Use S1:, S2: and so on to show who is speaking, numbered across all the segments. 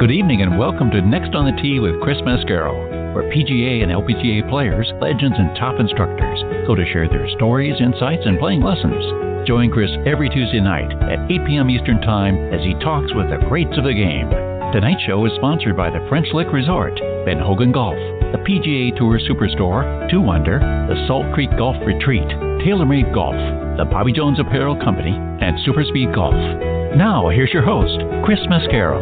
S1: Good evening and welcome to Next on the Tee with Chris Mascaro, where PGA and LPGA players, legends, and top instructors go to share their stories, insights, and playing lessons. Join Chris every Tuesday night at 8 p.m. Eastern Time as he talks with the greats of the game. Tonight's show is sponsored by the French Lick Resort, Ben Hogan Golf, the PGA Tour Superstore, 2 Under, the Salt Creek Golf Retreat, TaylorMade Golf, the Bobby Jones Apparel Company, and Superspeed Golf. Now, here's your host, Chris Mascaro.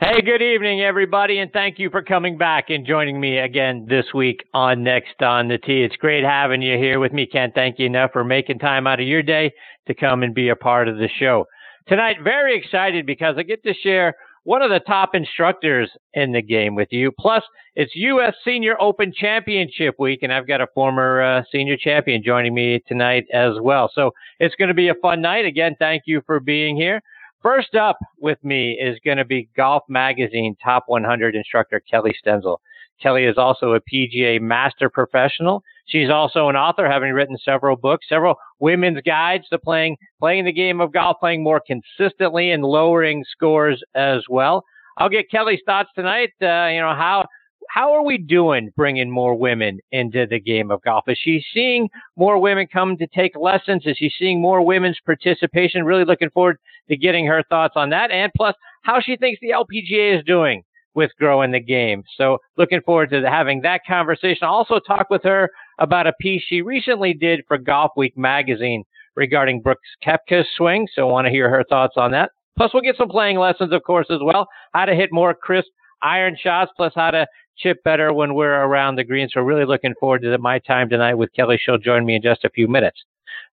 S2: Hey, good evening, everybody, and thank you for coming back and joining me again this week on Next on the Tee. It's great having you here with me. Can't thank you enough for making time out of your day to come and be a part of the show. Tonight, very excited because I get to share one of the top instructors in the game with you. Plus, it's U.S. Senior Open Championship week, and I've got a former uh, senior champion joining me tonight as well. So it's going to be a fun night. Again, thank you for being here. First up with me is going to be Golf Magazine Top 100 instructor Kellie Stenzel. Kellie is also a PGA Master Professional. She's also an author, having written several books, several women's guides to playing playing the game of golf, playing more consistently and lowering scores as well. I'll get Kellie's thoughts tonight. Uh, you know how how are we doing bringing more women into the game of golf? Is she seeing more women come to take lessons? Is she seeing more women's participation? Really looking forward to getting her thoughts on that, and plus how she thinks the LPGA is doing with growing the game. So looking forward to having that conversation. Also talk with her about a piece she recently did for Golf Week magazine regarding Brooks Koepka's swing. So I want to hear her thoughts on that. Plus we'll get some playing lessons, of course, as well. How to hit more crisp iron shots, plus how to chip better when we're around the green. So really looking forward to my time tonight with Kellie. She'll join me in just a few minutes.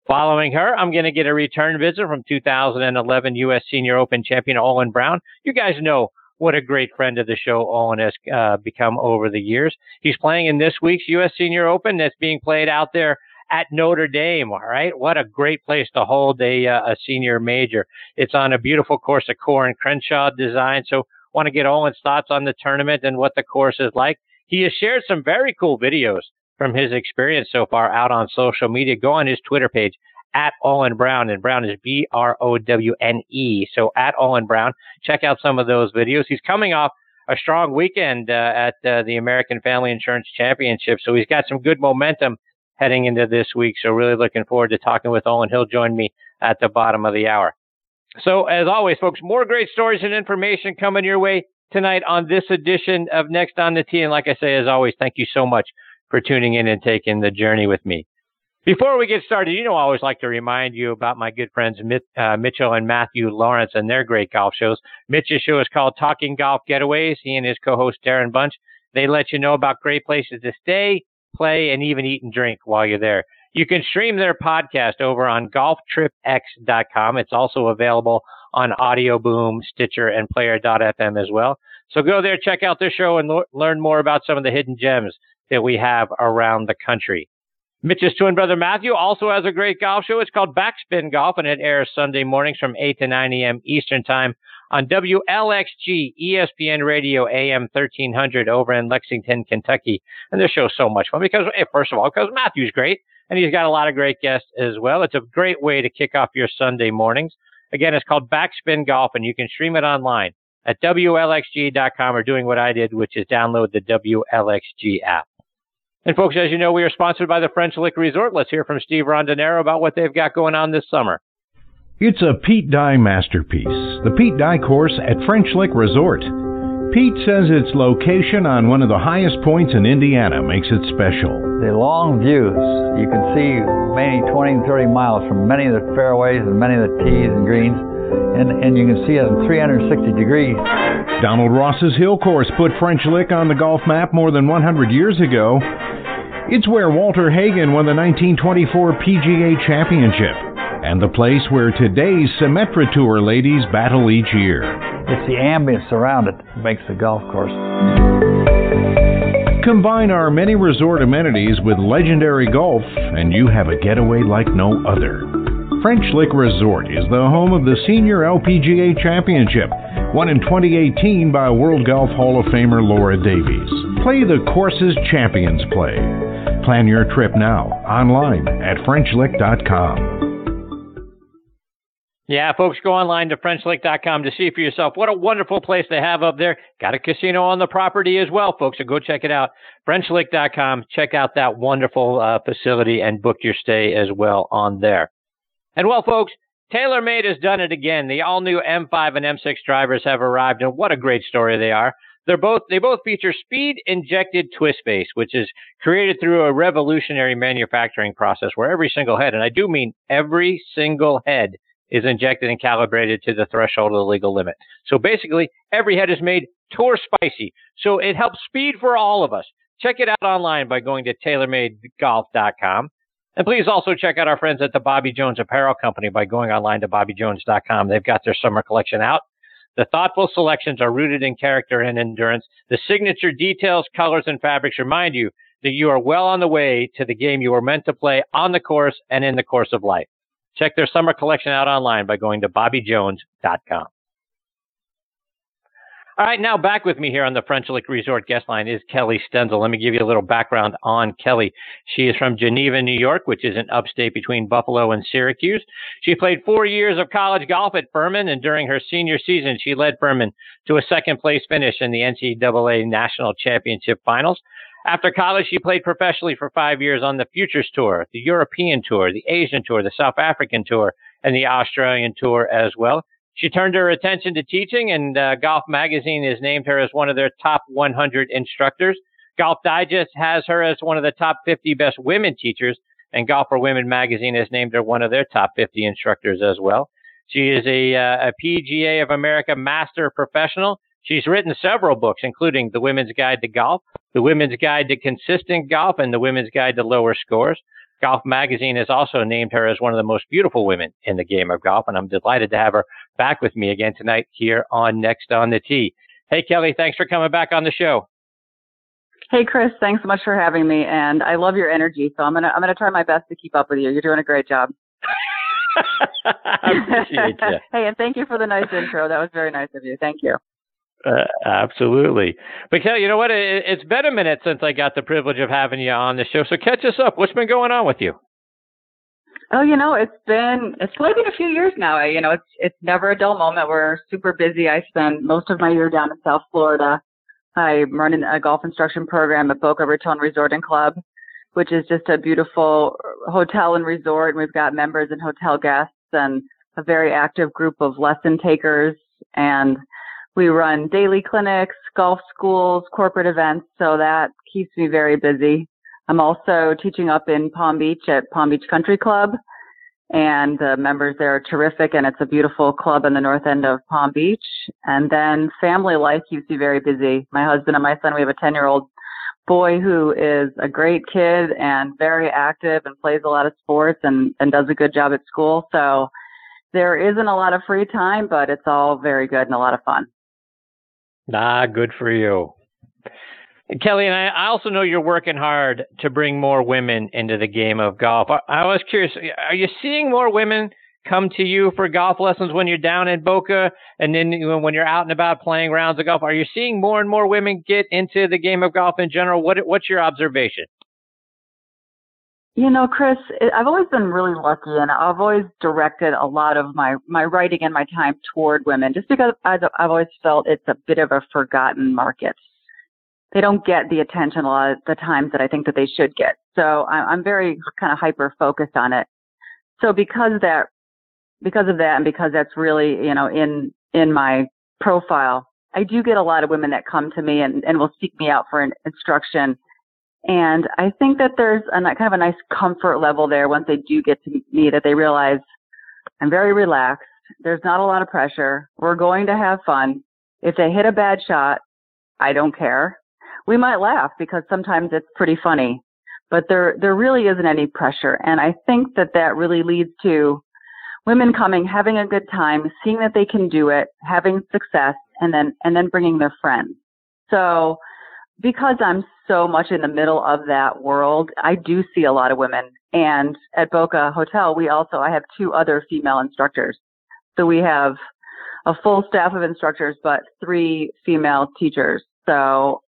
S2: Following her, I'm going to get a return visit from 2011 U.S. Senior Open champion Olin Browne. You guys know what a great friend of the show Olin has uh, become over the years. He's playing in this week's U.S. Senior Open that's being played out there at Notre Dame. All right, what a great place to hold a uh, a senior major. It's on a beautiful course, a and Crenshaw design. So, want to get Olin's thoughts on the tournament and what the course is like. He has shared some very cool videos from his experience so far out on social media. Go on his Twitter page at Olin Browne, and Browne is B R O W N E. So at Olin Browne, check out some of those videos. He's coming off a strong weekend uh, at uh, the American Family Insurance Championship, so he's got some good momentum heading into this week. So really looking forward to talking with Olin. He'll join me at the bottom of the hour. So as always, folks, more great stories and information coming your way tonight on this edition of Next on the Tee. And like I say, as always, thank you so much for tuning in and taking the journey with me. Before we get started, you know, I always like to remind you about my good friends uh, Mitchell and Matthew Lawrence and their great golf shows. Mitch's show is called Talking Golf Getaways. He and his co-host Darren Bunch, they let you know about great places to stay, play, and even eat and drink while you're there. You can stream their podcast over on golftripx.com. It's also available on Audio Boom, Stitcher, and Player.fm as well. So go there, check out their show, and lo- learn more about some of the hidden gems that we have around the country. Mitch's twin brother Matthew also has a great golf show. It's called Backspin Golf, and it airs Sunday mornings from 8 to 9 a.m. Eastern Time on WLXG ESPN Radio AM 1300 over in Lexington, Kentucky. And this show's so much fun because, eh, first of all, because Matthew's great, and he's got a lot of great guests as well. It's a great way to kick off your Sunday mornings. Again, it's called Backspin Golf, and you can stream it online at WLXG.com or doing what I did, which is download the WLXG app. And folks, as you know, we are sponsored by the French Lick Resort. Let's hear from Steve Rondinero about what they've got going on this summer.
S3: It's a Pete Dye masterpiece, the Pete Dye course at French Lick Resort. Pete says its location on one of the highest points in Indiana makes it special.
S4: The long views, you can see many 20 and 30 miles from many of the fairways and many of the tees and greens, and, and you can see it in 360 degrees.
S3: Donald Ross's Hill Course put French Lick on the golf map more than 100 years ago. It's where Walter Hagen won the 1924 PGA Championship, and the place where today's Symetra Tour ladies battle each year.
S4: It's the ambience around it that makes the golf course.
S3: Combine our many resort amenities with legendary golf, and you have a getaway like no other. French Lick Resort is the home of the Senior LPGA Championship, won in 2018 by World Golf Hall of Famer Laura Davies. Play the courses champions play Plan your trip now online at FrenchLick.com.
S2: Yeah, folks, go online to FrenchLick.com to see for yourself what a wonderful place they have up there. Got a casino on the property as well, folks, so go check it out. FrenchLick.com. Check out that wonderful uh, facility and book your stay as well on there. And well, folks, TaylorMade has done it again. The all new M5 and M6 drivers have arrived, and what a great story they are. They're both they both feature speed injected twist face, which is created through a revolutionary manufacturing process where every single head, and I do mean every single head, is injected and calibrated to the threshold of the legal limit. So basically, every head is made tour spicy. So it helps speed for all of us. Check it out online by going to TaylorMadeGolf.com. And please also check out our friends at the Bobby Jones Apparel Company by going online to BobbyJones.com. They've got their summer collection out. The thoughtful selections are rooted in character and endurance. The signature details, colors, and fabrics remind you that you are well on the way to the game you were meant to play on the course and in the course of life. Check their summer collection out online by going to BobbyJones.com. All right, now back with me here on the French Lick Resort guest line is Kellie Stenzel. Let me give you a little background on Kellie. She is from Geneva, New York, which is an upstate between Buffalo and Syracuse. She played four years of college golf at Furman, and during her senior season, she led Furman to a second place finish in the NCAA National Championship Finals. After college, she played professionally for five years on the Futures Tour, the European Tour, the Asian Tour, the South African Tour, and the Australian Tour as well. She turned her attention to teaching, and uh, Golf Magazine has named her as one of their top 100 instructors. Golf Digest has her as one of the top 50 best women teachers, and Golf for Women magazine has named her one of their top 50 instructors as well. She is a, uh, a PGA of America Master Professional. She's written several books, including The Women's Guide to Golf, The Women's Guide to Consistent Golf, and The Women's Guide to Lower Scores. Golf Magazine has also named her as one of the most beautiful women in the game of golf, and I'm delighted to have her back with me again tonight here on Next on the Tee. Hey, Kellie, thanks for coming back on the show.
S5: Hey, Chris, thanks so much for having me, and I love your energy. So I'm gonna I'm gonna try my best to keep up with you. You're doing a great job.
S2: I appreciate you.
S5: hey, and thank you for the nice intro. That was very nice of you. Thank you.
S2: Uh, absolutely. But you know what? It, it's been a minute since I got the privilege of having you on the show. So catch us up. What's been going on with you?
S5: Oh, you know, it's been it's probably been a few years now. You know, it's it's never a dull moment. We're super busy. I spend most of my year down in South Florida. I'm running a golf instruction program at Boca Raton Resort and Club, which is just a beautiful hotel and resort. And we've got members and hotel guests and a very active group of lesson takers. And we run daily clinics, golf schools, corporate events. So that keeps me very busy. I'm also teaching up in Palm Beach at Palm Beach Country Club, and the members there are terrific, and it's a beautiful club in the north end of Palm Beach. And then family life keeps me very busy. My husband and my son, we have a 10 year old boy who is a great kid and very active and plays a lot of sports and, and does a good job at school. So there isn't a lot of free time, but it's all very good and a lot of fun.
S2: Ah, good for you. Kellie, and I, I also know you're working hard to bring more women into the game of golf. I, I was curious, are you seeing more women come to you for golf lessons when you're down in Boca and then when you're out and about playing rounds of golf? Are you seeing more and more women get into the game of golf in general? What, what's your observation?
S5: You know, Chris, I've always been really lucky and I've always directed a lot of my, my writing and my time toward women just because I've, I've always felt it's a bit of a forgotten market they don't get the attention a lot of the times that I think that they should get. So I'm very kind of hyper focused on it. So because that, because of that and because that's really, you know, in, in my profile, I do get a lot of women that come to me and, and will seek me out for an instruction. And I think that there's a kind of a nice comfort level there once they do get to me that they realize I'm very relaxed. There's not a lot of pressure. We're going to have fun. If they hit a bad shot, I don't care we might laugh because sometimes it's pretty funny, but there, there really isn't any pressure. And I think that that really leads to women coming, having a good time, seeing that they can do it, having success, and then, and then bringing their friends. So because I'm so much in the middle of that world, I do see a lot of women. And at Boca Hotel, we also, I have two other female instructors. So we have a full staff of instructors, but three female teachers. So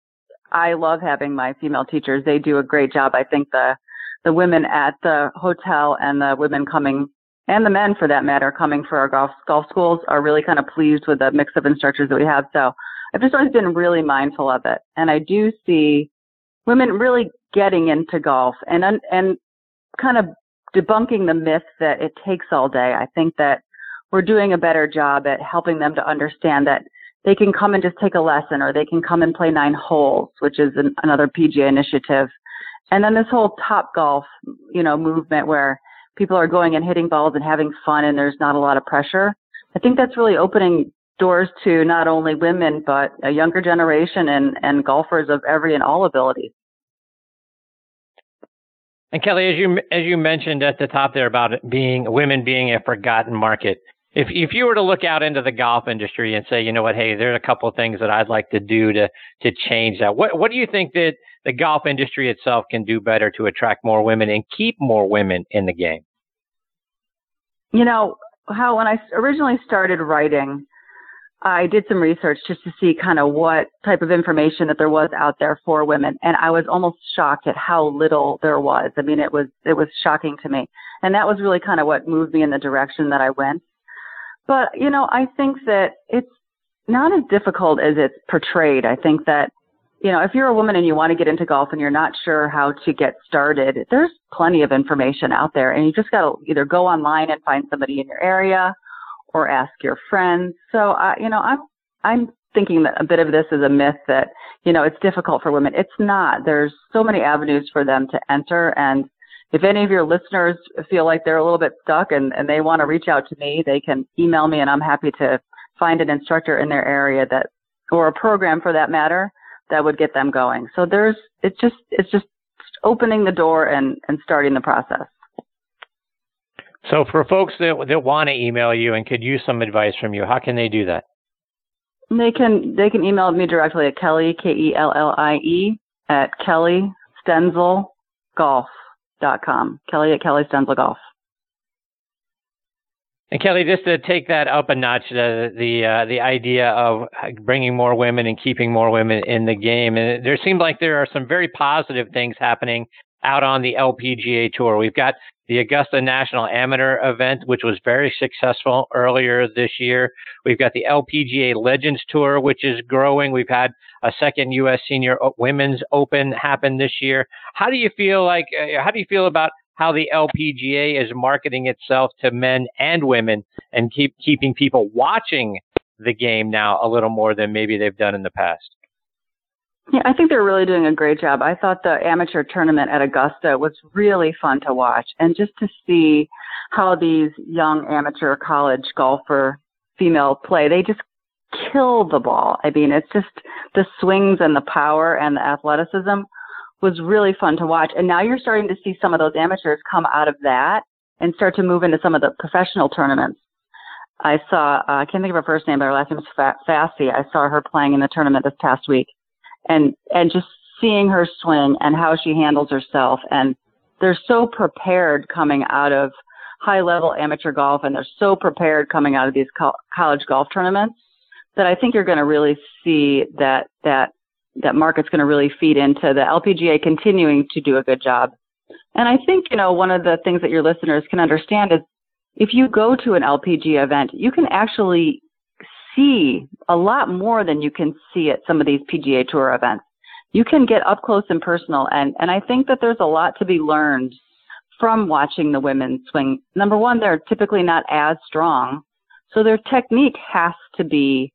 S5: I love having my female teachers. They do a great job. I think the the women at the hotel and the women coming and the men for that matter coming for our golf golf schools are really kind of pleased with the mix of instructors that we have. So I've just always been really mindful of it. And I do see women really getting into golf and and kind of debunking the myth that it takes all day. I think that we're doing a better job at helping them to understand that they can come and just take a lesson or they can come and play nine holes, which is an, another PGA initiative. And then this whole top golf, you know, movement where people are going and hitting balls and having fun and there's not a lot of pressure. I think that's really opening doors to not only women, but a younger generation and, and golfers of every and all abilities.
S2: And Kellie, as you as you mentioned at the top there about being women being a forgotten market, if if you were to look out into the golf industry and say, you know what, hey, there's a couple of things that I'd like to do to to change that. What what do you think that the golf industry itself can do better to attract more women and keep more women in the game?
S5: You know, how when I originally started writing, I did some research just to see kind of what type of information that there was out there for women, and I was almost shocked at how little there was. I mean, it was it was shocking to me, and that was really kind of what moved me in the direction that I went. But you know, I think that it's not as difficult as it's portrayed. I think that you know, if you're a woman and you want to get into golf and you're not sure how to get started, there's plenty of information out there, and you just got to either go online and find somebody in your area or ask your friends. So, uh, you know, I'm, I'm thinking that a bit of this is a myth that, you know, it's difficult for women. It's not. There's so many avenues for them to enter. And if any of your listeners feel like they're a little bit stuck and, and they want to reach out to me, they can email me and I'm happy to find an instructor in their area that, or a program for that matter, that would get them going. So there's, it's just, it's just opening the door and, and starting the process.
S2: So for folks that that want to email you and could use some advice from you, how can they do that?
S5: They can they can email me directly at Kellie K E L L I E at Kellie Stenzel Golf dot com. Kellie at Kellie Stenzel Golf.
S2: And Kellie, just to take that up a notch, the the uh, the idea of bringing more women and keeping more women in the game, and there seems like there are some very positive things happening out on the LPGA tour. We've got the Augusta National Amateur event, which was very successful earlier this year. We've got the LPGA Legends Tour, which is growing. We've had a second U.S. Senior Women's Open happen this year. How do you feel like? Uh, how do you feel about how the LPGA is marketing itself to men and women and keep keeping people watching the game now a little more than maybe they've done in the past?
S5: Yeah, I think they're really doing a great job. I thought the amateur tournament at Augusta was really fun to watch and just to see how these young amateur college golfer female play. They just kill the ball. I mean, it's just the swings and the power and the athleticism was really fun to watch. And now you're starting to see some of those amateurs come out of that and start to move into some of the professional tournaments. I saw, uh, I can't think of her first name, but her last name is Fassi. I saw her playing in the tournament this past week and and just seeing her swing and how she handles herself and they're so prepared coming out of high level amateur golf and they're so prepared coming out of these co- college golf tournaments that I think you're going to really see that that that market's going to really feed into the LPGA continuing to do a good job. And I think, you know, one of the things that your listeners can understand is if you go to an LPGA event, you can actually see a lot more than you can see at some of these PGA Tour events. You can get up close and personal, and, and I think that there's a lot to be learned from watching the women swing. Number one, they're typically not as strong, so their technique has to be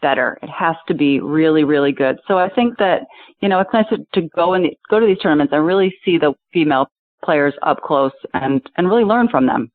S5: better. It has to be really, really good. So I think that you know it's nice to, to go and go to these tournaments and really see the female players up close and and really learn from them.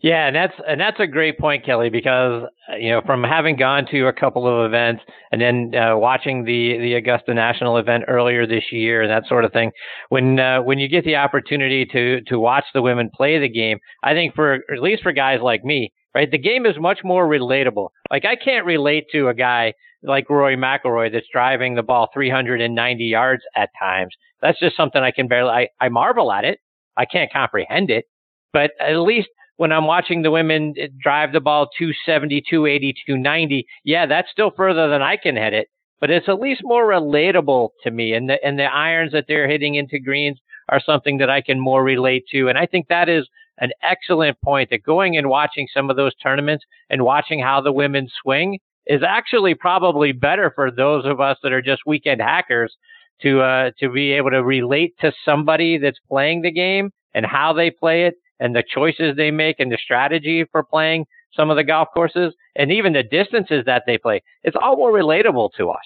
S2: Yeah, and that's and that's a great point, Kellie, because you know from having gone to a couple of events and then uh, watching the the Augusta National event earlier this year and that sort of thing, when uh, when you get the opportunity to to watch the women play the game, I think for at least for guys like me, right, the game is much more relatable. Like I can't relate to a guy like Rory McIlroy that's driving the ball 390 yards at times. That's just something I can barely. I, I marvel at it. I can't comprehend it, but at least when I'm watching the women drive the ball 270, 280, 290, yeah, that's still further than I can hit it. but it's at least more relatable to me. And the and the irons that they're hitting into greens are something that I can more relate to. And I think that is an excellent point that going and watching some of those tournaments and watching how the women swing is actually probably better for those of us that are just weekend hackers to uh, to be able to relate to somebody that's playing the game and how they play it and the choices they make and the strategy for playing some of the golf courses and even the distances that they play. It's all more relatable to us.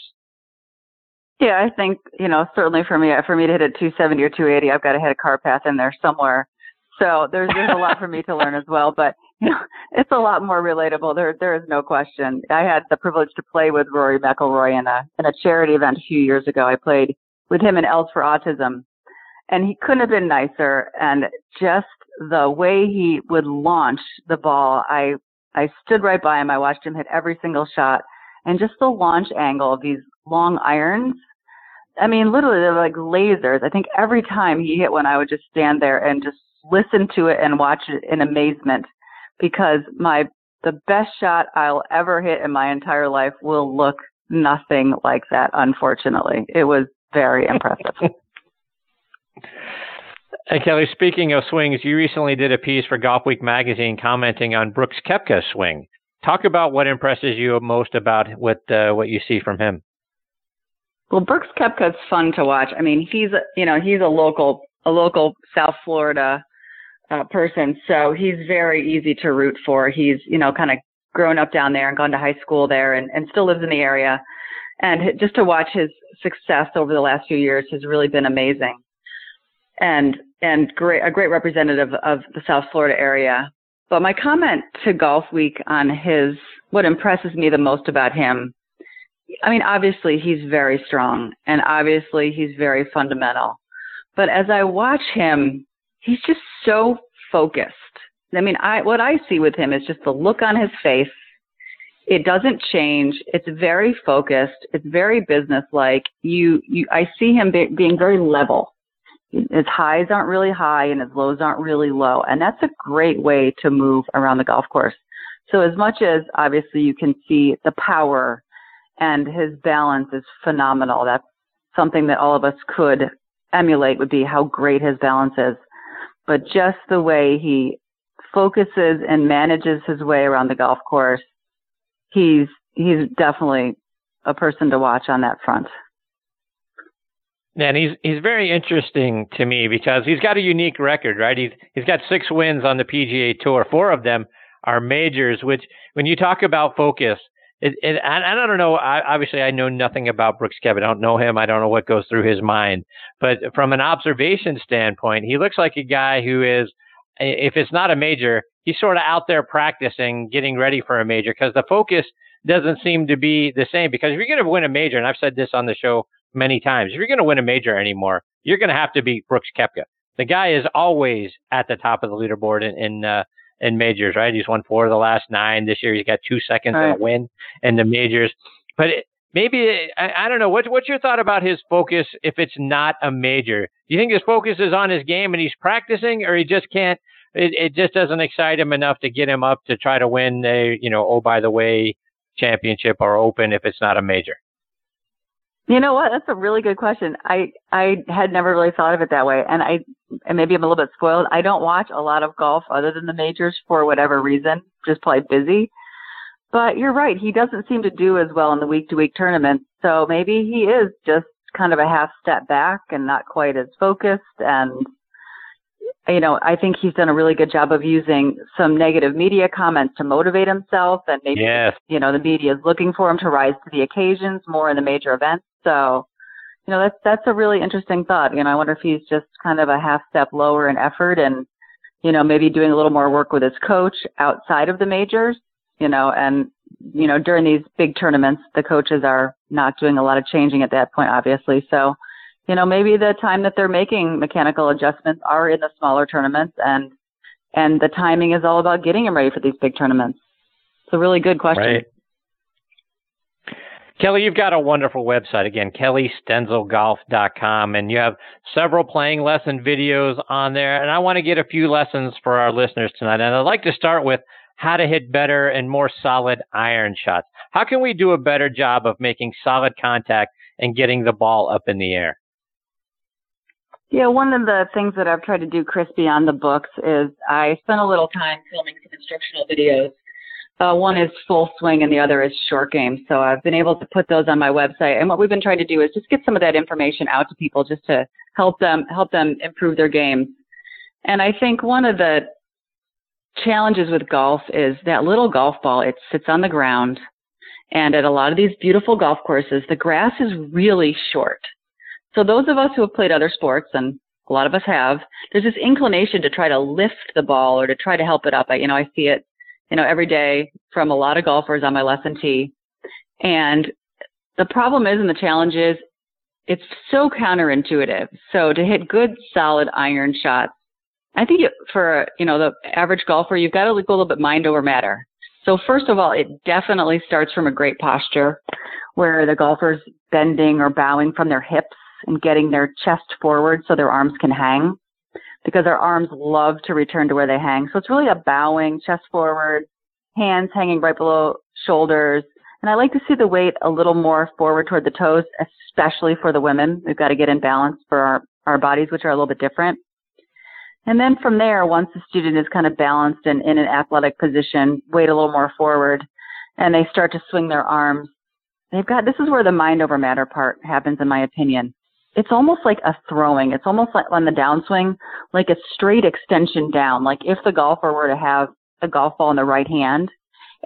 S5: Yeah, I think you know certainly for me, for me to hit a 270 or 280, I've got to hit a car path in there somewhere. So there's there's a lot for me to learn as well, but you know, it's a lot more relatable. There there is no question. I had the privilege to play with Rory McIlroy in a in a charity event a few years ago. I played with him in Els for Autism, and he couldn't have been nicer. And just the way he would launch the ball, I I stood right by him. I watched him hit every single shot, and just the launch angle of these long irons. I mean, literally, they're like lasers. I think every time he hit one, I would just stand there and just listen to it and watch it in amazement because my the best shot I'll ever hit in my entire life will look nothing like that unfortunately. It was very impressive.
S2: And Kellie, speaking of swings, you recently did a piece for Golf Week magazine commenting on Brooks Koepka's swing. Talk about what impresses you most about what uh, what you see from him.
S5: Well, Brooks Koepka's fun to watch. I mean, he's you know he's a local a local South Florida uh, person. So he's very easy to root for. He's, you know, kind of grown up down there and gone to high school there and, and still lives in the area. And just to watch his success over the last few years has really been amazing. And, and great, a great representative of the South Florida area. But my comment to Golf Week on his, what impresses me the most about him, I mean, obviously he's very strong and obviously he's very fundamental. But as I watch him, he's just so focused. I mean, I what I see with him is just the look on his face. It doesn't change. It's very focused. It's very businesslike. You, you, I see him be, being very level. His highs aren't really high and his lows aren't really low, and that's a great way to move around the golf course. So as much as obviously you can see the power and his balance is phenomenal. That's something that all of us could emulate would be how great his balance is but just the way he focuses and manages his way around the golf course, he's he's definitely a person to watch on that front.
S2: And he's he's very interesting to me because he's got a unique record, right? He's he's got six wins on the PGA Tour. Four of them are majors. Which, when you talk about focus, it, it, and, I don't know. I, obviously, I know nothing about Brooks Koepka. I don't know him. I don't know what goes through his mind. But from an observation standpoint, he looks like a guy who is, if it's not a major, he's sort of out there practicing, getting ready for a major because the focus doesn't seem to be the same. Because if you're going to win a major, and I've said this on the show many times, if you're going to win a major anymore, you're going to have to beat Brooks Koepka. The guy is always at the top of the leaderboard in, in uh, in majors, right? He's won four of the last nine. This year he's got two seconds right. and a win in the majors. But it, maybe I, I, don't know. What's what's your thought about his focus if it's not a major? Do you think his focus is on his game and he's practicing, or he just can't? It, it just doesn't excite him enough to get him up to try to win a you know oh by the way championship or open if it's not a major.
S5: You know what? That's a really good question. I I had never really thought of it that way, and I and maybe I'm a little bit spoiled. I don't watch a lot of golf other than the majors for whatever reason, just probably busy. But you're right. He doesn't seem to do as well in the week to week tournaments. So maybe he is just kind of a half step back and not quite as focused and you know, I think he's done a really good job of using some negative media comments to motivate himself, and maybe
S2: yes.
S5: you know the media is looking for him to rise to the occasions more in the major events. So, you know, that's that's a really interesting thought. You know, I wonder if he's just kind of a half step lower in effort, and you know, maybe doing a little more work with his coach outside of the majors. You know, and you know, during these big tournaments, the coaches are not doing a lot of changing at that point, obviously. So you know, maybe the time that they're making mechanical adjustments are in the smaller tournaments and and the timing is all about getting them ready for these big tournaments. It's a really good question.
S2: Right. Kellie, you've got a wonderful website again, kelliestenzelgolf.com, and you have several playing lesson videos on there. And I want to get a few lessons for our listeners tonight. And I'd like to start with how to hit better and more solid iron shots. How can we do a better job of making solid contact and getting the ball up in the air?
S5: Yeah, one of the things that I've tried to do, Chris, beyond the books is I spent a little time filming some instructional videos. Uh, one is full swing and the other is short game. So I've been able to put those on my website. And what we've been trying to do is just get some of that information out to people just to help them help them improve their game. And I think one of the challenges with golf is that little golf ball, it sits on the ground. And at a lot of these beautiful golf courses, the grass is really short. So those of us who have played other sports, and a lot of us have, there's this inclination to try to lift the ball or to try to help it up. I, you know, I see it, you know, every day from a lot of golfers on my lesson tee. And the problem is, and the challenge is, it's so counterintuitive. So to hit good, solid iron shots, I think for you know the average golfer, you've got to go a little bit mind over matter. So first of all, it definitely starts from a great posture, where the golfer's bending or bowing from their hips and getting their chest forward so their arms can hang, because our arms love to return to where they hang. So it's really a bowing, chest forward, hands hanging right below shoulders. And I like to see the weight a little more forward toward the toes, especially for the women. We've got to get in balance for our, our bodies, which are a little bit different. And then from there, once the student is kind of balanced and in an athletic position, weight a little more forward, and they start to swing their arms, they've got, this is where the mind over matter part happens, in my opinion. It's almost like a throwing. It's almost like on the downswing, like a straight extension down. Like if the golfer were to have a golf ball in the right hand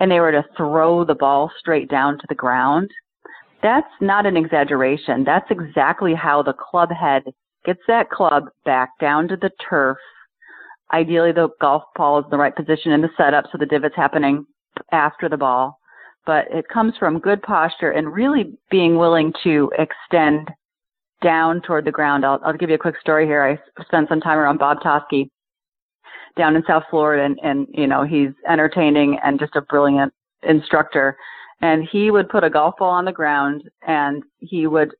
S5: and they were to throw the ball straight down to the ground, that's not an exaggeration. That's exactly how the club head gets that club back down to the turf. Ideally, the golf ball is in the right position in the setup, so the divot's happening after the ball. But it comes from good posture and really being willing to extend down toward the ground. I'll, I'll give you a quick story here. I spent some time around Bob Toski down in South Florida, and, and you know he's entertaining and just a brilliant instructor. And he would put a golf ball on the ground, and he would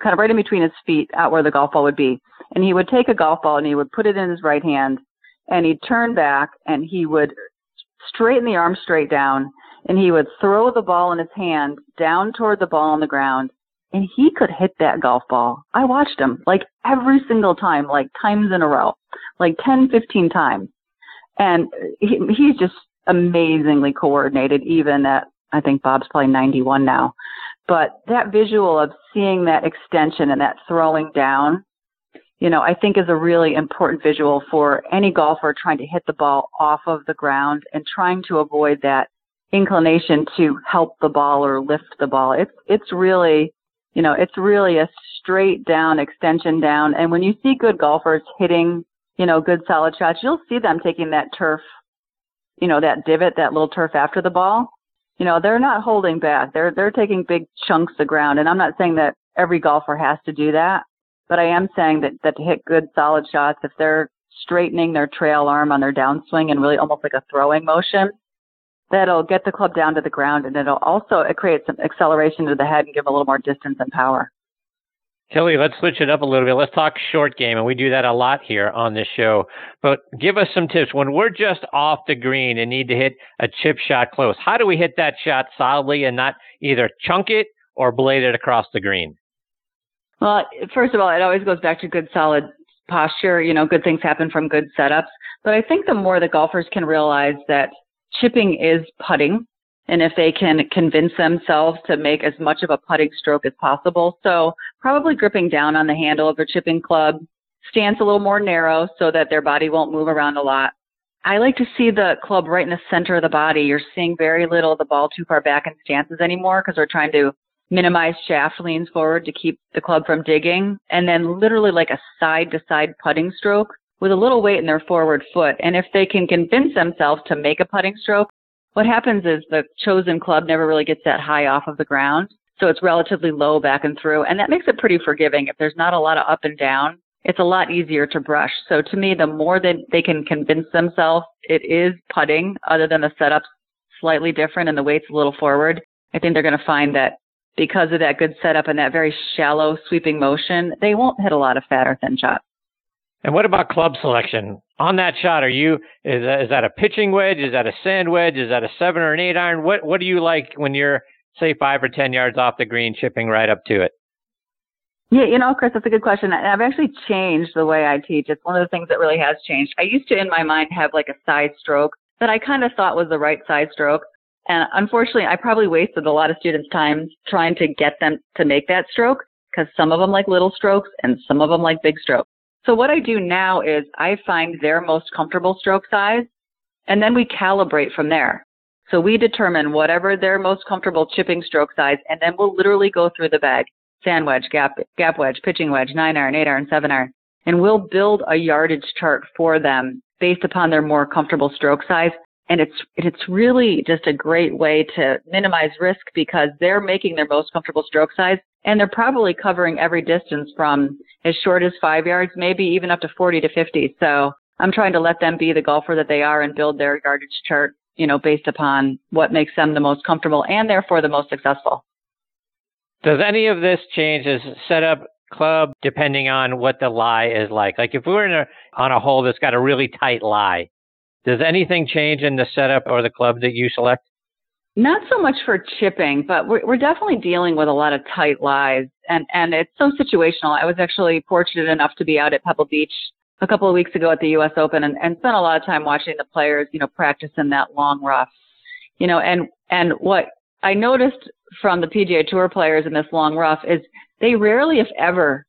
S5: kind of right in between his feet, out where the golf ball would be. And he would take a golf ball and he would put it in his right hand and he'd turn back and he would straighten the arm straight down and he would throw the ball in his hand down toward the ball on the ground and he could hit that golf ball. I watched him like every single time, like times in a row, like 10, 15 times. And he, he's just amazingly coordinated even at, I think Bob's probably 91 now. But that visual of seeing that extension and that throwing down, you know, I think is a really important visual for any golfer trying to hit the ball off of the ground and trying to avoid that inclination to help the ball or lift the ball. It's it's really, you know, it's really a straight down extension down. And when you see good golfers hitting, you know, good solid shots, you'll see them taking that turf, you know, that divot, that little turf after the ball you know, they're not holding back. They're they're taking big chunks of ground. And I'm not saying that every golfer has to do that, but I am saying that that to hit good solid shots, if they're straightening their trail arm on their downswing and really almost like a throwing motion, that'll get the club down to the ground and it'll also it creates some acceleration to the head and give a little more distance and power.
S2: Kellie, let's switch it up a little bit. Let's talk short game, and we do that a lot here on this show. But give us some tips when we're just off the green and need to hit a chip shot close. How do we hit that shot solidly and not either chunk it or blade it across the green?
S5: Well, first of all, it always goes back to good solid posture. You know, good things happen from good setups. But I think the more the golfers can realize that chipping is putting, and if they can convince themselves to make as much of a putting stroke as possible. So probably gripping down on the handle of their chipping club, stance a little more narrow so that their body won't move around a lot. I like to see the club right in the center of the body. You're seeing very little of the ball too far back in stances anymore because we're trying to minimize shaft leans forward to keep the club from digging. And then literally like a side to side putting stroke with a little weight in their forward foot. And if they can convince themselves to make a putting stroke, what happens is the chosen club never really gets that high off of the ground. So it's relatively low back and through. And that makes it pretty forgiving. If there's not a lot of up and down, it's a lot easier to brush. So to me, the more that they can convince themselves it is putting, other than the setup's slightly different and the weight's a little forward, I think they're going to find that because of that good setup and that very shallow sweeping motion, they won't hit a lot of fat or thin shots.
S2: And what about club selection? On that shot, are you is that, is that a pitching wedge? Is that a sand wedge? Is that a seven or an eight iron? What what do you like when you're say five or ten yards off the green, chipping right up to it?
S5: Yeah, you know, Chris, that's a good question. I've actually changed the way I teach. It's one of the things that really has changed. I used to, in my mind, have like a side stroke that I kind of thought was the right side stroke. And unfortunately, I probably wasted a lot of students' time trying to get them to make that stroke because some of them like little strokes and some of them like big strokes. So what I do now is I find their most comfortable stroke size and then we calibrate from there. So we determine whatever their most comfortable chipping stroke size and then we'll literally go through the bag. Sand wedge, gap, gap wedge, pitching wedge, nine iron, eight iron, seven iron. And we'll build a yardage chart for them based upon their more comfortable stroke size. And it's, it's really just a great way to minimize risk because they're making their most comfortable stroke size and they're probably covering every distance from as short as five yards, maybe even up to 40 to 50. So I'm trying to let them be the golfer that they are and build their yardage chart, you know, based upon what makes them the most comfortable and therefore the most successful.
S2: Does any of this change as setup club depending on what the lie is like? Like if we were in a, on a hole that's got a really tight lie, does anything change in the setup or the club that you select?
S5: Not so much for chipping, but we're, we're definitely dealing with a lot of tight lies, and and it's so situational. I was actually fortunate enough to be out at Pebble Beach a couple of weeks ago at the U.S. Open, and, and spent a lot of time watching the players, you know, practice in that long rough, you know, and and what I noticed from the PGA Tour players in this long rough is they rarely, if ever,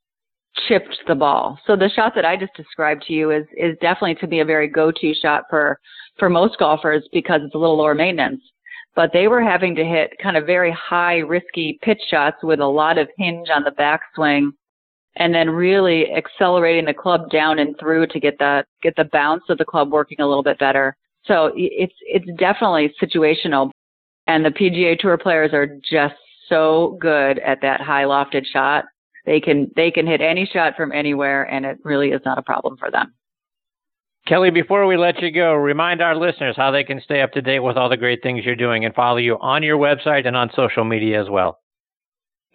S5: chipped the ball. So the shot that I just described to you is is definitely to be a very go-to shot for for most golfers because it's a little lower maintenance but they were having to hit kind of very high risky pitch shots with a lot of hinge on the backswing and then really accelerating the club down and through to get the get the bounce of the club working a little bit better. So it's it's definitely situational and the PGA Tour players are just so good at that high lofted shot. They can they can hit any shot from anywhere and it really is not a problem for them.
S2: Kellie, before we let you go, remind our listeners how they can stay up to date with all the great things you're doing and follow you on your website and on social media as well.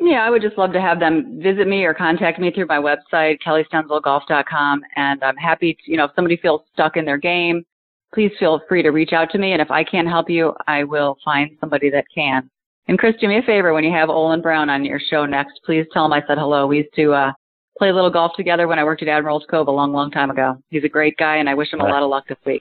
S5: Yeah, I would just love to have them visit me or contact me through my website, kelliestenzelgolf.com. And I'm happy to, you know, if somebody feels stuck in their game, please feel free to reach out to me. And if I can't help you, I will find somebody that can. And Chris, do me a favor when you have Olin Browne on your show next, please tell him I said hello. We used to uh, play a little golf together when I worked at Admiral's Cove a long, long time ago. He's a great guy, and I wish him a lot of luck this week.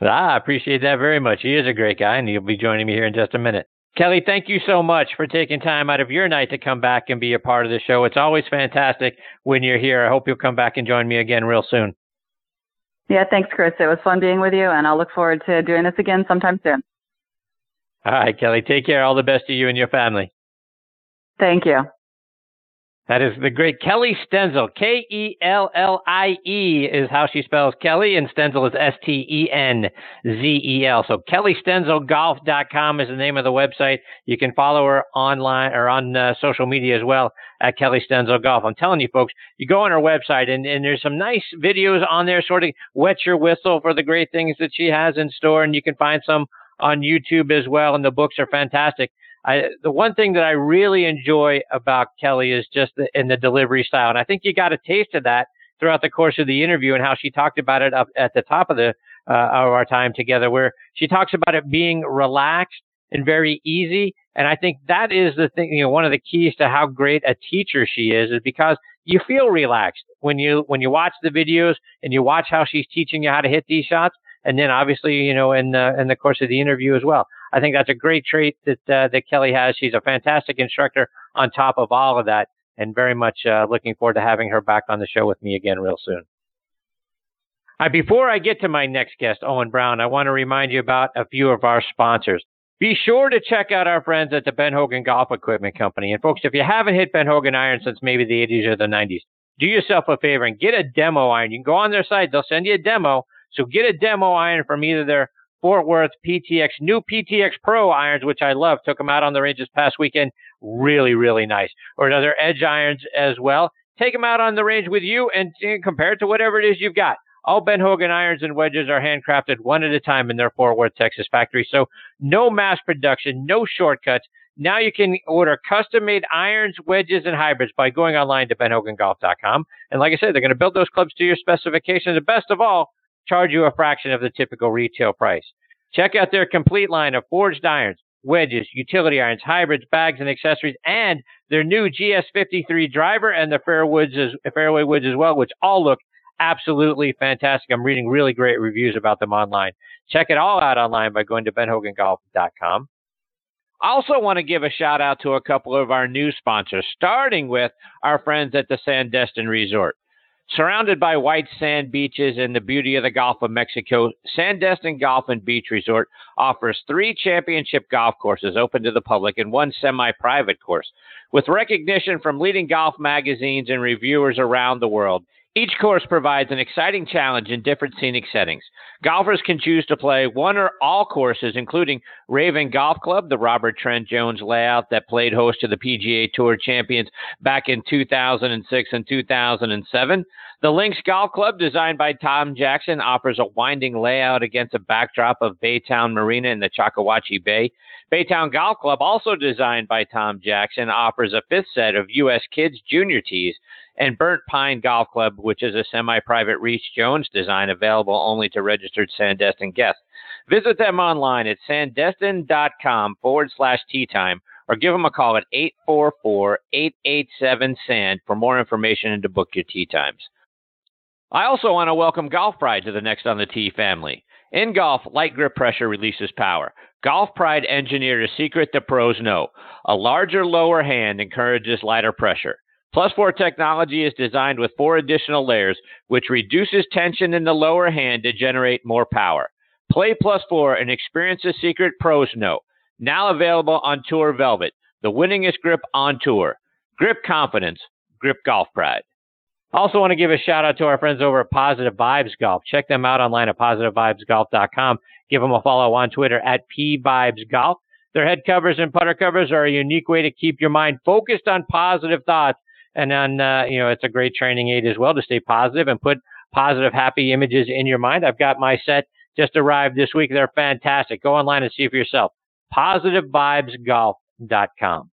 S2: Ah, I appreciate that very much. He is a great guy, and he'll be joining me here in just a minute. Kellie, thank you so much for taking time out of your night to come back and be a part of the show. It's always fantastic when you're here. I hope you'll come back and join me again real soon.
S5: Yeah, thanks, Chris. It was fun being with you, and I'll look forward to doing this again sometime soon.
S2: All right, Kellie. Take care. All the best to you and your family.
S5: Thank you.
S2: That is the great Kellie Stenzel. K E L L I E is how she spells Kellie, and Stenzel is S T E N Z E L. So KellieStenzelGolf.com is the name of the website. You can follow her online or on uh, social media as well at Kellie Stenzel Golf. I'm telling you, folks, you go on her website, and, and there's some nice videos on there, sort of wet your whistle for the great things that she has in store, and you can find some on YouTube as well, and the books are fantastic. I, the one thing that I really enjoy about Kellie is just the, in the delivery style. And I think you got a taste of that throughout the course of the interview and how she talked about it up at the top of the, uh, of our time together, where she talks about it being relaxed and very easy. And I think that is the thing, you know, one of the keys to how great a teacher she is, is because you feel relaxed when you, when you watch the videos and you watch how she's teaching you how to hit these shots. And then obviously, you know, in the, in the course of the interview as well. I think that's a great trait that uh, that Kellie has. She's a fantastic instructor on top of all of that, and very much uh, looking forward to having her back on the show with me again real soon. Right, before I get to my next guest, Olin Browne, I want to remind you about a few of our sponsors. Be sure to check out our friends at the Ben Hogan Golf Equipment Company. And folks, if you haven't hit Ben Hogan iron since maybe the 80s or the 90s, do yourself a favor and get a demo iron. You can go on their site; they'll send you a demo. So get a demo iron from either their Fort Worth PTX, new PTX Pro irons, which I love. Took them out on the range this past weekend. Really, really nice. Or another Edge irons as well. Take them out on the range with you and, and compare it to whatever it is you've got. All Ben Hogan irons and wedges are handcrafted one at a time in their Fort Worth, Texas factory. So no mass production, no shortcuts. Now you can order custom made irons, wedges, and hybrids by going online to benhogangolf.com. And like I said, they're going to build those clubs to your specifications. And best of all, charge you a fraction of the typical retail price. Check out their complete line of forged irons, wedges, utility irons, hybrids, bags, and accessories, and their new GS53 driver and the fairwoods as, fairway woods as well, which all look absolutely fantastic. I'm reading really great reviews about them online. Check it all out online by going to benhogangolf.com. I also want to give a shout out to a couple of our new sponsors, starting with our friends at the Sandestin Resort. Surrounded by white sand beaches and the beauty of the Gulf of Mexico, Sandestin Golf and Beach Resort offers three championship golf courses open to the public and one semi private course. With recognition from leading golf magazines and reviewers around the world, each course provides an exciting challenge in different scenic settings. Golfers can choose to play one or all courses, including Raven Golf Club, the Robert Trent Jones layout that played host to the PGA Tour champions back in 2006 and 2007. The Links Golf Club, designed by Tom Jackson, offers a winding layout against a backdrop of Baytown Marina in the Choctawhatchee Bay. Baytown Golf Club, also designed by Tom Jackson, offers a fifth set of U.S. Kids Junior Tees and Burnt Pine Golf Club, which is a semi private Rees Jones design available only to registered Sandestin guests. Visit them online at sandestin.com forward slash tee time or give them a call at 844 887 SAND for more information and to book your tee times. I also want to welcome Golf Pride to the Next on the Tee family. In golf, light grip pressure releases power. Golf Pride engineered a secret the pros know. A larger lower hand encourages lighter pressure. Plus 4 technology is designed with four additional layers, which reduces tension in the lower hand to generate more power. Play Plus 4 and experience the secret pros know. Now available on Tour Velvet, the winningest grip on tour. Grip confidence, grip golf pride. Also, want to give a shout out to our friends over at Positive Vibes Golf. Check them out online at positivevibesgolf.com. Give them a follow on Twitter at pvibesgolf. Their head covers and putter covers are a unique way to keep your mind focused on positive thoughts and then, uh, you know, it's a great training aid as well to stay positive and put positive, happy images in your mind. I've got my set just arrived this week. They're fantastic. Go online and see for yourself. PositiveVibesGolf.com.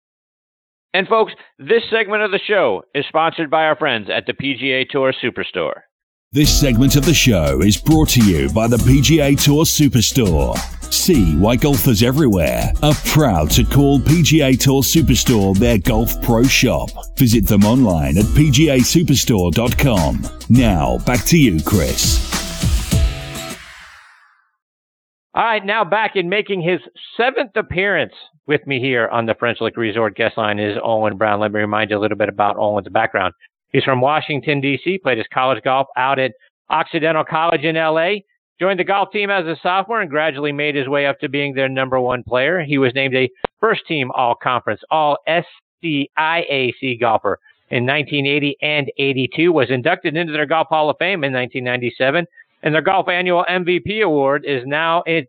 S2: And folks, this segment of the show is sponsored by our friends at the PGA Tour Superstore.
S6: This segment of the show is brought to you by the PGA Tour Superstore. See why golfers everywhere are proud to call PGA Tour Superstore their golf pro shop. Visit them online at pgasuperstore.com. Now, back to you, Chris.
S2: All right, now back in making his seventh appearance with me here on the French Lick Resort guest line is Olin Browne. Let me remind you a little bit about Olin's background. He's from Washington, D.C., played his college golf out at Occidental College in L.A., Joined the golf team as a sophomore and gradually made his way up to being their number one player. He was named a first team all conference, all SCIAC golfer in 1980 and 82, was inducted into their Golf Hall of Fame in 1997, and their golf annual MVP award is now it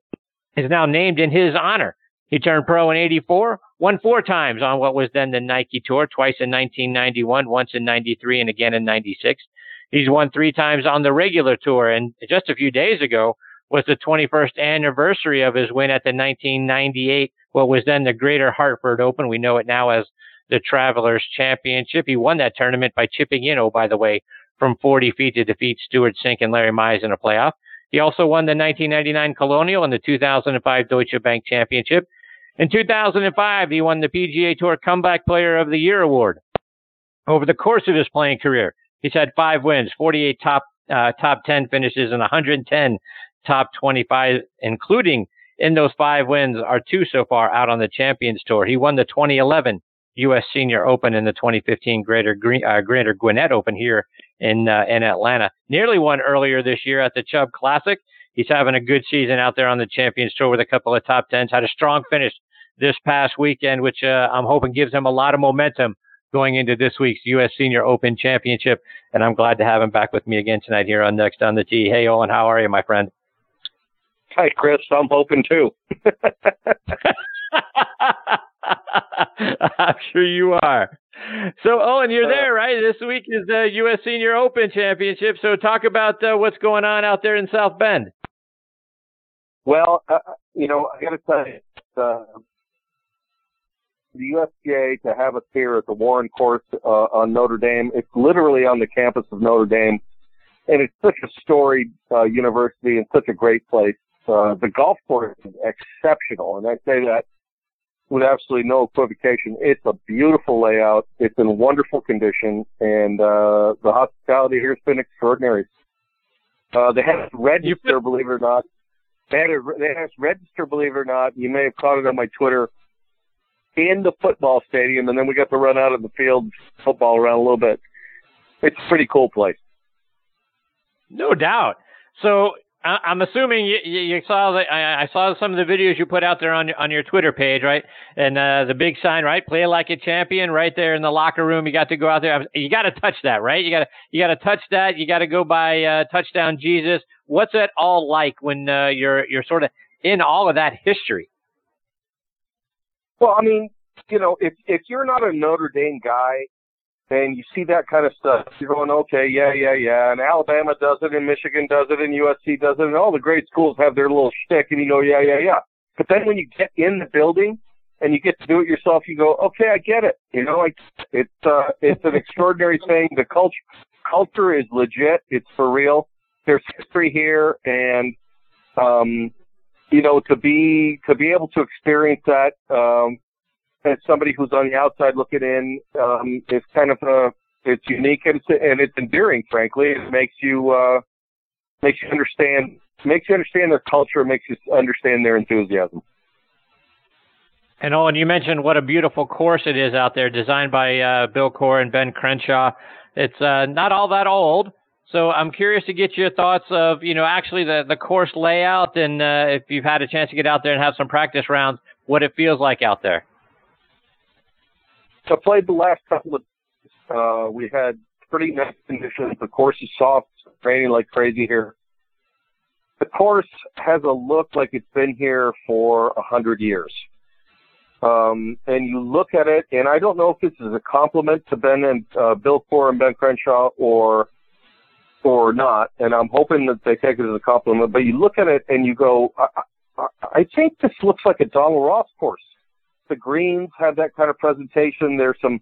S2: is now named in his honor. He turned pro in 84, won four times on what was then the Nike Tour, twice in 1991, once in 93, and again in 96. He's won three times on the regular tour. And just a few days ago was the 21st anniversary of his win at the 1998, what was then the Greater Hartford Open. We know it now as the Travelers Championship. He won that tournament by chipping in, oh, by the way, from 40 feet to defeat Stewart Cink and Larry Mize in a playoff. He also won the 1999 Colonial and the 2005 Deutsche Bank Championship. In 2005, he won the PGA Tour Comeback Player of the Year award. Over the course of his playing career, He's had five wins, 48 top uh, top 10 finishes, and 110 top 25, including in those five wins are two so far out on the Champions Tour. He won the 2011 U.S. Senior Open and the 2015 Greater Green, uh, Greater Gwinnett Open here in uh, in Atlanta. Nearly won earlier this year at the Chubb Classic. He's having a good season out there on the Champions Tour with a couple of top tens. Had a strong finish this past weekend, which uh, I'm hoping gives him a lot of momentum going into this week's U.S. Senior Open Championship. And I'm glad to have him back with me again tonight here on Next on the Tee. Hey, Olin, how are you, my friend?
S7: Hi, Chris. I'm hoping too.
S2: I'm sure you are. So, Olin, you're there, right? This week is the U.S. Senior Open Championship. So, talk about uh, what's going on out there in South Bend.
S7: Well, uh, you know, I got to tell you, uh, the USGA to have us here at the Warren Course uh, on Notre Dame. It's literally on the campus of Notre Dame, and it's such a storied uh, university and such a great place. Uh, the golf course is exceptional, and I say that with absolutely no equivocation. It's a beautiful layout. It's in wonderful condition, and uh, the hospitality here has been extraordinary. Uh, they have a register, believe it or not. They had a, they register, believe it or not. You may have caught it on my Twitter in the football stadium, and then we got to run out of the field football around a little bit. It's a pretty cool place.
S2: No doubt. So I'm assuming you, you saw the I, saw some of the videos you put out there on your on your Twitter page, right? And uh, the big sign, right? Play like a champion, right there in the locker room. You got to go out there. You got to touch that, right? You got to you got to touch that. You got to go by uh, touchdown Jesus. What's it all like when uh, you're you're sort of in all of that history?
S7: Well, I mean, you know, if if you're not a Notre Dame guy and you see that kind of stuff, you're going, okay, yeah, yeah, yeah. And Alabama does it, and Michigan does it, and USC does it, and all the great schools have their little shtick, and you go, yeah, yeah, yeah. But then when you get in the building and you get to do it yourself, you go, okay, I get it. You know, like it's uh, it's an extraordinary thing. The culture culture is legit. It's for real. There's history here, and um, you know, to be to be able to experience that um, as somebody who's on the outside looking in, um, it's kind of a it's unique and it's, and it's endearing. Frankly, it makes you uh, makes you understand makes you understand their culture, makes you understand their enthusiasm.
S2: And Olin, you mentioned what a beautiful course it is out there, designed by uh, Bill Coore and Ben Crenshaw. It's uh, not all that old, so I'm curious to get your thoughts of, you know, actually the, the course layout and uh, if you've had a chance to get out there and have some practice rounds, what it feels like out there.
S7: So I played the last couple of, uh, we had pretty nice conditions. The course is soft, raining like crazy here. The course has a look like it's been here for a hundred years. Um, and you look at it, and I don't know if this is a compliment to Ben and uh, Bill Coore and Ben Crenshaw or or not, and I'm hoping that they take it as a compliment. But you look at it and you go, I, I, I think this looks like a Donald Ross course. The greens have that kind of presentation. There's some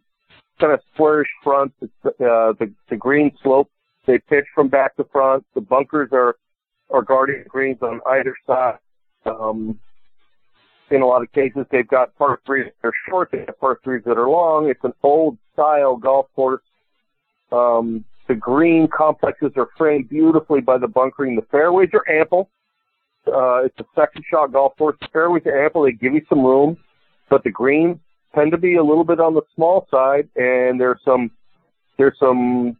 S7: kind of squarish fronts. Uh, the the green slope. They pitch from back to front. The bunkers are are guarding greens on either side. Um, in a lot of cases, they've got par threes that are short. They have par threes that are long. It's an old style golf course. Um, the green complexes are framed beautifully by the bunkering. The fairways are ample. Uh, it's a second shot golf course. The fairways are ample. They give you some room, but the greens tend to be a little bit on the small side, and there's some there's some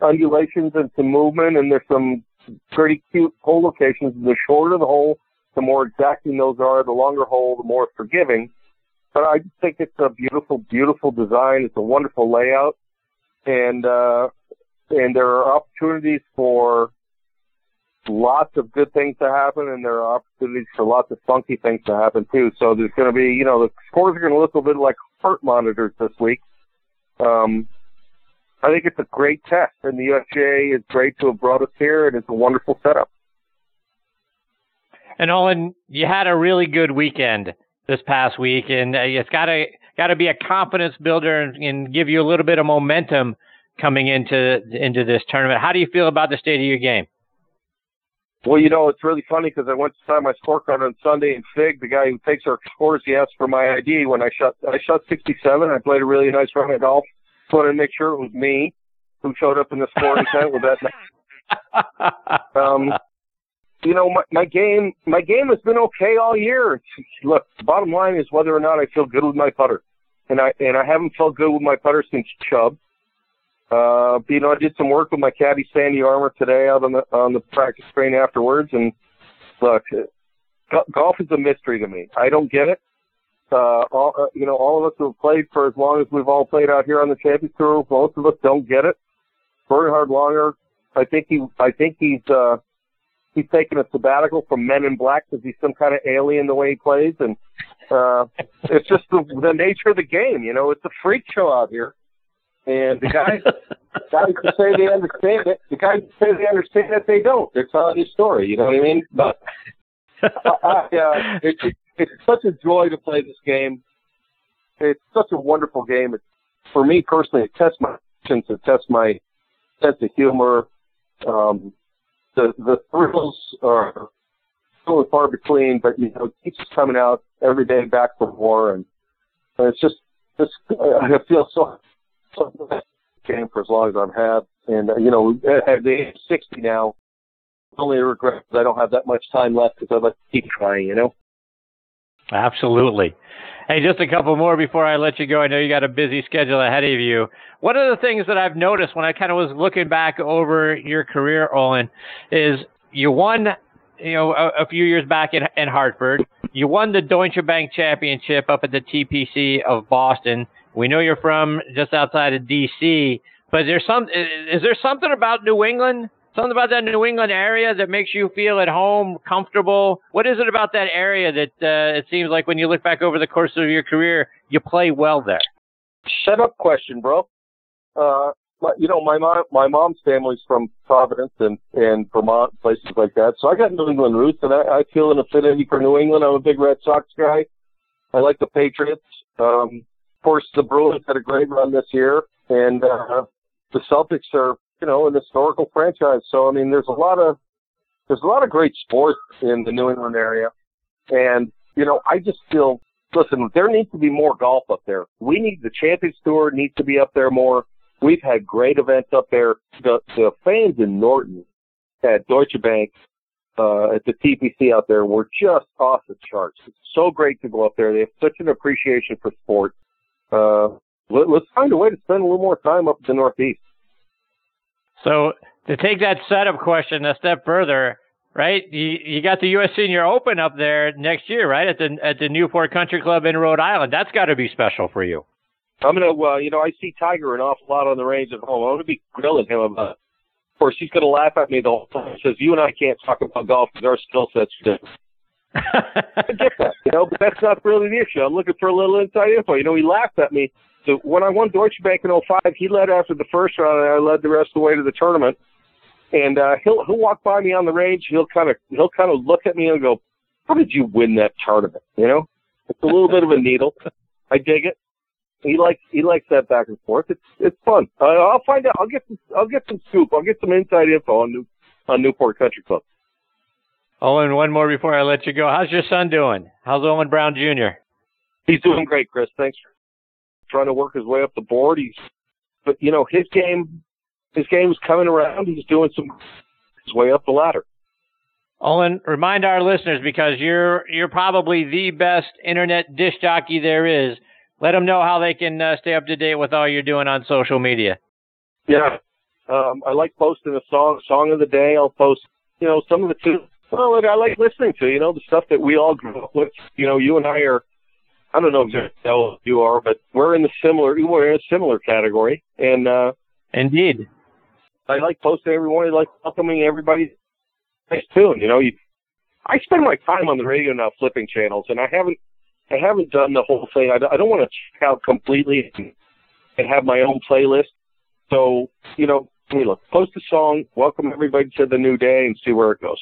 S7: undulations and some movement, and there's some pretty cute hole locations. The shorter the hole, the more exacting those are. The longer hole, the more forgiving. But I just think it's a beautiful, beautiful design. It's a wonderful layout, and uh, and there are opportunities for lots of good things to happen, and there are opportunities for lots of funky things to happen too. So there's going to be, you know, the scores are going to look a little bit like heart monitors this week. Um, I think it's a great test, and the USGA is great to have brought us here, and it's a wonderful setup.
S2: And Olin, you had a really good weekend this past week, and uh, it's got to got to be a confidence builder and, and give you a little bit of momentum coming into into this tournament. How do you feel about the state of your game?
S7: Well, you know, it's really funny because I went to sign my scorecard on Sunday, and Fig, the guy who takes our scores, he asked for my ID when I shot. I shot 67. I played a really nice round of golf. Just wanted to make sure it was me who showed up in the scoring tent with that. um, you know, my, my game, my game has been okay all year. Look, the bottom line is whether or not I feel good with my putter, and I and I haven't felt good with my putter since Chubb. Uh, you know, I did some work with my caddy Sandy Armour today out on the on the practice green afterwards, and look, golf is a mystery to me. I don't get it. Uh, all, uh, you know, all of us who have played for as long as we've all played out here on the Champions Tour, most of us don't get it. Bernhard Langer, I think he, I think he's, uh, he's taking a sabbatical from Men in Black because he's some kind of alien the way he plays, and uh, it's just the, the nature of the game. You know, it's a freak show out here. And the guys, guys who say they understand it, the guys who say they understand it, they don't. They're telling you a story. You know what I mean? But I, uh, it's it's such a joy to play this game. it's such a wonderful game. It's, for me personally, it tests my patience, it tests my sense of humor. Um, the the thrills are and far between, but you know, it keeps coming out every day back from war, and, and it's just just I feel so so game for as long as I've had, and uh, you know, at the age of sixty now, only regret is I don't have that much time left because I'd like to keep trying, you know.
S2: Absolutely. Hey, just a couple more before I let you go. I know you got a busy schedule ahead of you. One of the things that I've noticed when I kind of was looking back over your career, Olin, is you won, you know, a, a few years back in, in Hartford. You won the Deutsche Bank Championship up at the TPC of Boston. We know you're from just outside of D.C., but there's some. Is there something about New England something about that New England area that makes you feel at home, comfortable? What is it about that area that uh, it seems like when you look back over the course of your career, you play well there?
S7: Shut up, question, bro. Uh, my, you know, my mom, my mom's family's from Providence and and Vermont, places like that. So I got New England roots, and I, I feel an affinity for New England. I'm a big Red Sox guy. I like the Patriots. Um, course, the Bruins had a great run this year, and uh, the Celtics are you know, an historical franchise. So I mean, there's a lot of there's a lot of great sports in the New England area, and you know, I just feel listen, there needs to be more golf up there. We need the Champions Tour needs to be up there more. We've had great events up there. The the fans in Norton at Deutsche Bank uh, at the TPC out there were just off the charts. It's so great to go up there. They have such an appreciation for sport. Uh, let, us find a way to spend a little more time up in the Northeast.
S2: So to take that setup question a step further, right? You you got the U.S. Senior Open up there next year, right? At the at the Newport Country Club in Rhode Island. That's got to be special for you.
S7: I'm gonna, uh, you know, I see Tiger an awful lot on the range at home. I'm gonna be grilling him about. It. Of course, he's gonna laugh at me the whole time. He says, "You and I can't talk about golf because our skill sets different." I get that, you know, but that's not really the issue. I'm looking for a little inside info. You know, he laughed at me so when I won Deutsche Bank in 05, he led after the first round, and I led the rest of the way to the tournament. And uh, he'll he'll walk by me on the range. He'll kind of he'll kind of look at me and go, "How did you win that tournament?" You know, it's a little bit of a needle. I dig it. He likes he likes that back and forth. It's it's fun. Uh, I'll find out. I'll get some I'll get some scoop. I'll get some inside info on New on Newport Country Club.
S2: Oh, and one more before I let you go. How's your son doing? How's Olin Browne Jr.?
S7: He's doing great, Chris. Thanks for trying to work his way up the board. He's, but you know, his game, his game's coming around. He's doing some his way up the ladder.
S2: Olin, remind our listeners because you're you're probably the best internet disc jockey there is. Let them know how they can uh, stay up to date with all you're doing on social media.
S7: Yeah, um, I like posting a song song of the day. I'll post, you know, some of the two. Well, I like listening to, you know, the stuff that we all grew up with. You know, you and I are I don't know exactly how you are, but we're in the similar we're in a similar category. And uh
S2: Indeed.
S7: I like posting every morning, I like welcoming everybody nice tune. You know, you I spend my time on the radio now flipping channels and I haven't I haven't done the whole thing. I, I don't want to check out completely and, and have my own playlist. So, you know, you look, post a song, welcome everybody to the new day and see where it goes.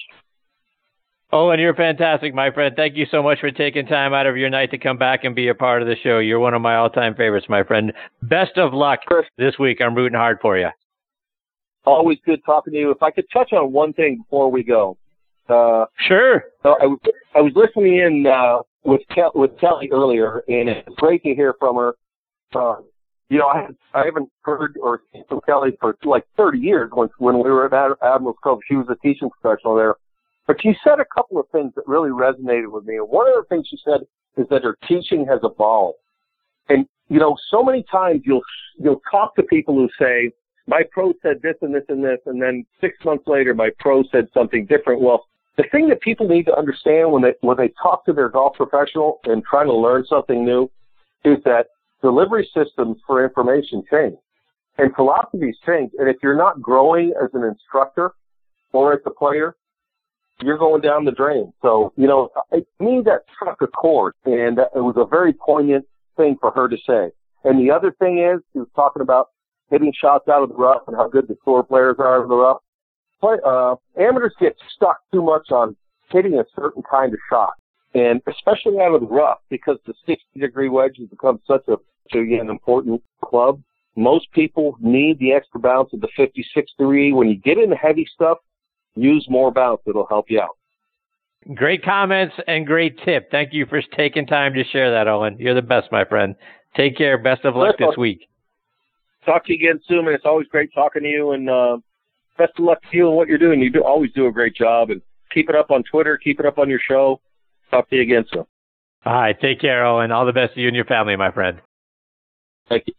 S2: Oh, and you're fantastic, my friend. Thank you so much for taking time out of your night to come back and be a part of the show. You're one of my all-time favorites, my friend. Best of luck this week. I'm rooting hard for you.
S7: Always good talking to you. If I could touch on one thing before we go. Uh,
S2: sure.
S7: So I, I was listening in uh, with with Kellie earlier, and it's great to hear from her. Uh, you know, I I haven't heard or seen from Kellie for like 30 years. When when we were at Admiral's Cove, she was a teaching professional there but she said a couple of things that really resonated with me. And one of the things she said is that her teaching has evolved. And, you know, so many times you'll, you'll talk to people who say, my pro said this and this and this, and then six months later, my pro said something different. Well, the thing that people need to understand when they, when they talk to their golf professional and trying to learn something new is that delivery systems for information change and philosophies change. And if you're not growing as an instructor or as a player, you're going down the drain. So, you know, to me that struck a chord and it was a very poignant thing for her to say. And the other thing is, she was talking about hitting shots out of the rough and how good the tour players are in the rough. Play, uh, amateurs get stuck too much on hitting a certain kind of shot. and especially out of the rough because the 60 degree wedge has become such a an important club. Most people need the extra bounce of the 56 degree. When you get into heavy stuff, use more bounce. It'll help you out.
S2: Great comments and great tip. Thank you for taking time to share that, Olin. You're the best, my friend. Take care. Best of luck this week.
S7: Talk to you again soon, and it's always great talking to you. And uh, best of luck to you and what you're doing. You do always do a great job, and keep it up on Twitter. Keep it up on your show. Talk to you again soon.
S2: All right. Take care, Olin. All the best to you and your family, my friend.
S7: Thank you.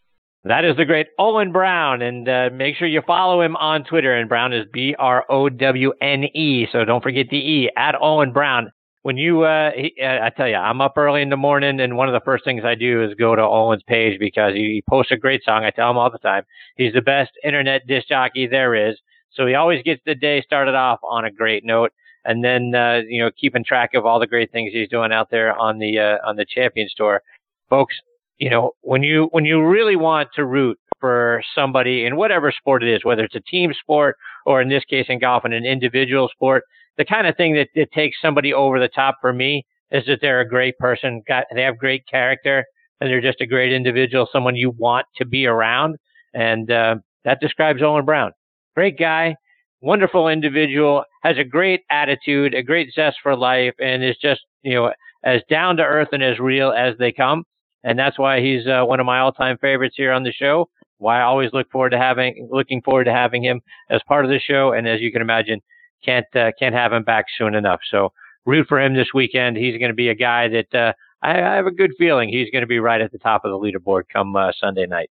S2: That is the great Olin Browne, and uh, make sure you follow him on Twitter. And Browne is B R O W N E, so don't forget the E at Olin Browne. When you, uh, he, uh, I tell you, I'm up early in the morning, and one of the first things I do is go to Olin's page because he posts a great song. I tell him all the time, he's the best internet disc jockey there is. So he always gets the day started off on a great note, and then uh, you know keeping track of all the great things he's doing out there on the uh, on the Champions Tour, folks you know, when you when you really want to root for somebody in whatever sport it is, whether it's a team sport or in this case in golf, in an individual sport, the kind of thing that, that takes somebody over the top for me is that they're a great person, got they have great character, and they're just a great individual, someone you want to be around, and uh, that describes Olin Browne. Great guy, wonderful individual, has a great attitude, a great zest for life, and is just you know as down to earth and as real as they come and that's why he's uh, one of my all-time favorites here on the show. Why I always look forward to having looking forward to having him as part of the show, and as you can imagine, can't uh, can't have him back soon enough. So root for him this weekend. He's going to be a guy that uh, I, I, have a good feeling he's going to be right at the top of the leaderboard come uh, Sunday night.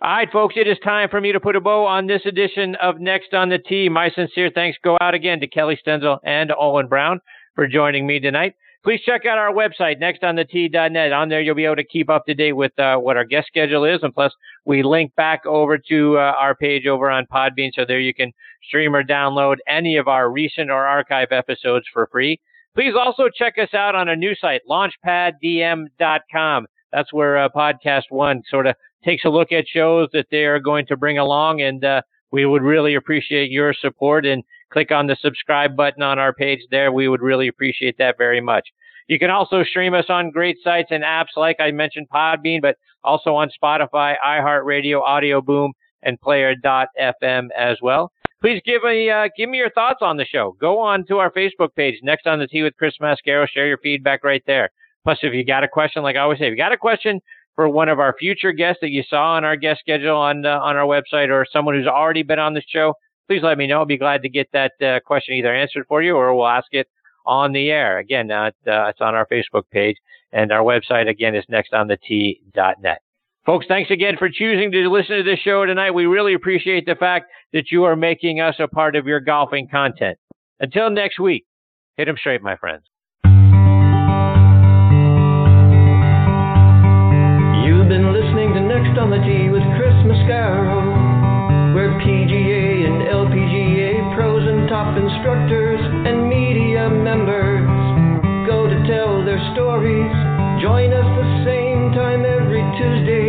S2: All right, folks, it is time for me to put a bow on this edition of Next on the Tee. My sincere thanks go out again to Kellie Stenzel and Olin Browne for joining me tonight. Please check out our website, nextonthetee.net. On the t.net. On there, you'll be able to keep up to date with uh, what our guest schedule is. And plus, we link back over to uh, our page over on Podbean. So there you can stream or download any of our recent or archive episodes for free. Please also check us out on a new site, launchpaddm.com. That's where uh, Podcast One sort of takes a look at shows that they are going to bring along. And uh, we would really appreciate your support and click on the subscribe button on our page there. We would really appreciate that very much. You can also stream us on great sites and apps like I mentioned Podbean, but also on Spotify, iHeartRadio, Audio Boom, and Player.fm as well. Please give me uh, give me your thoughts on the show. Go on to our Facebook page, Next on the Tee with Chris Mascaro. Share your feedback right there. Plus, if you got a question, like I always say, if you got a question for one of our future guests that you saw on our guest schedule on uh, on our website, or someone who's already been on the show, please let me know. I'll be glad to get that uh, question either answered for you or we'll ask it on the air. Again, uh, it's on our Facebook page and our website again is nextonthetee.net. Folks, thanks again for choosing to listen to this show tonight. We really appreciate the fact that you are making us a part of your golfing content. Until next week, hit 'em straight, my friends.
S8: Instructors and media members go to tell their stories. Join us the same time every Tuesday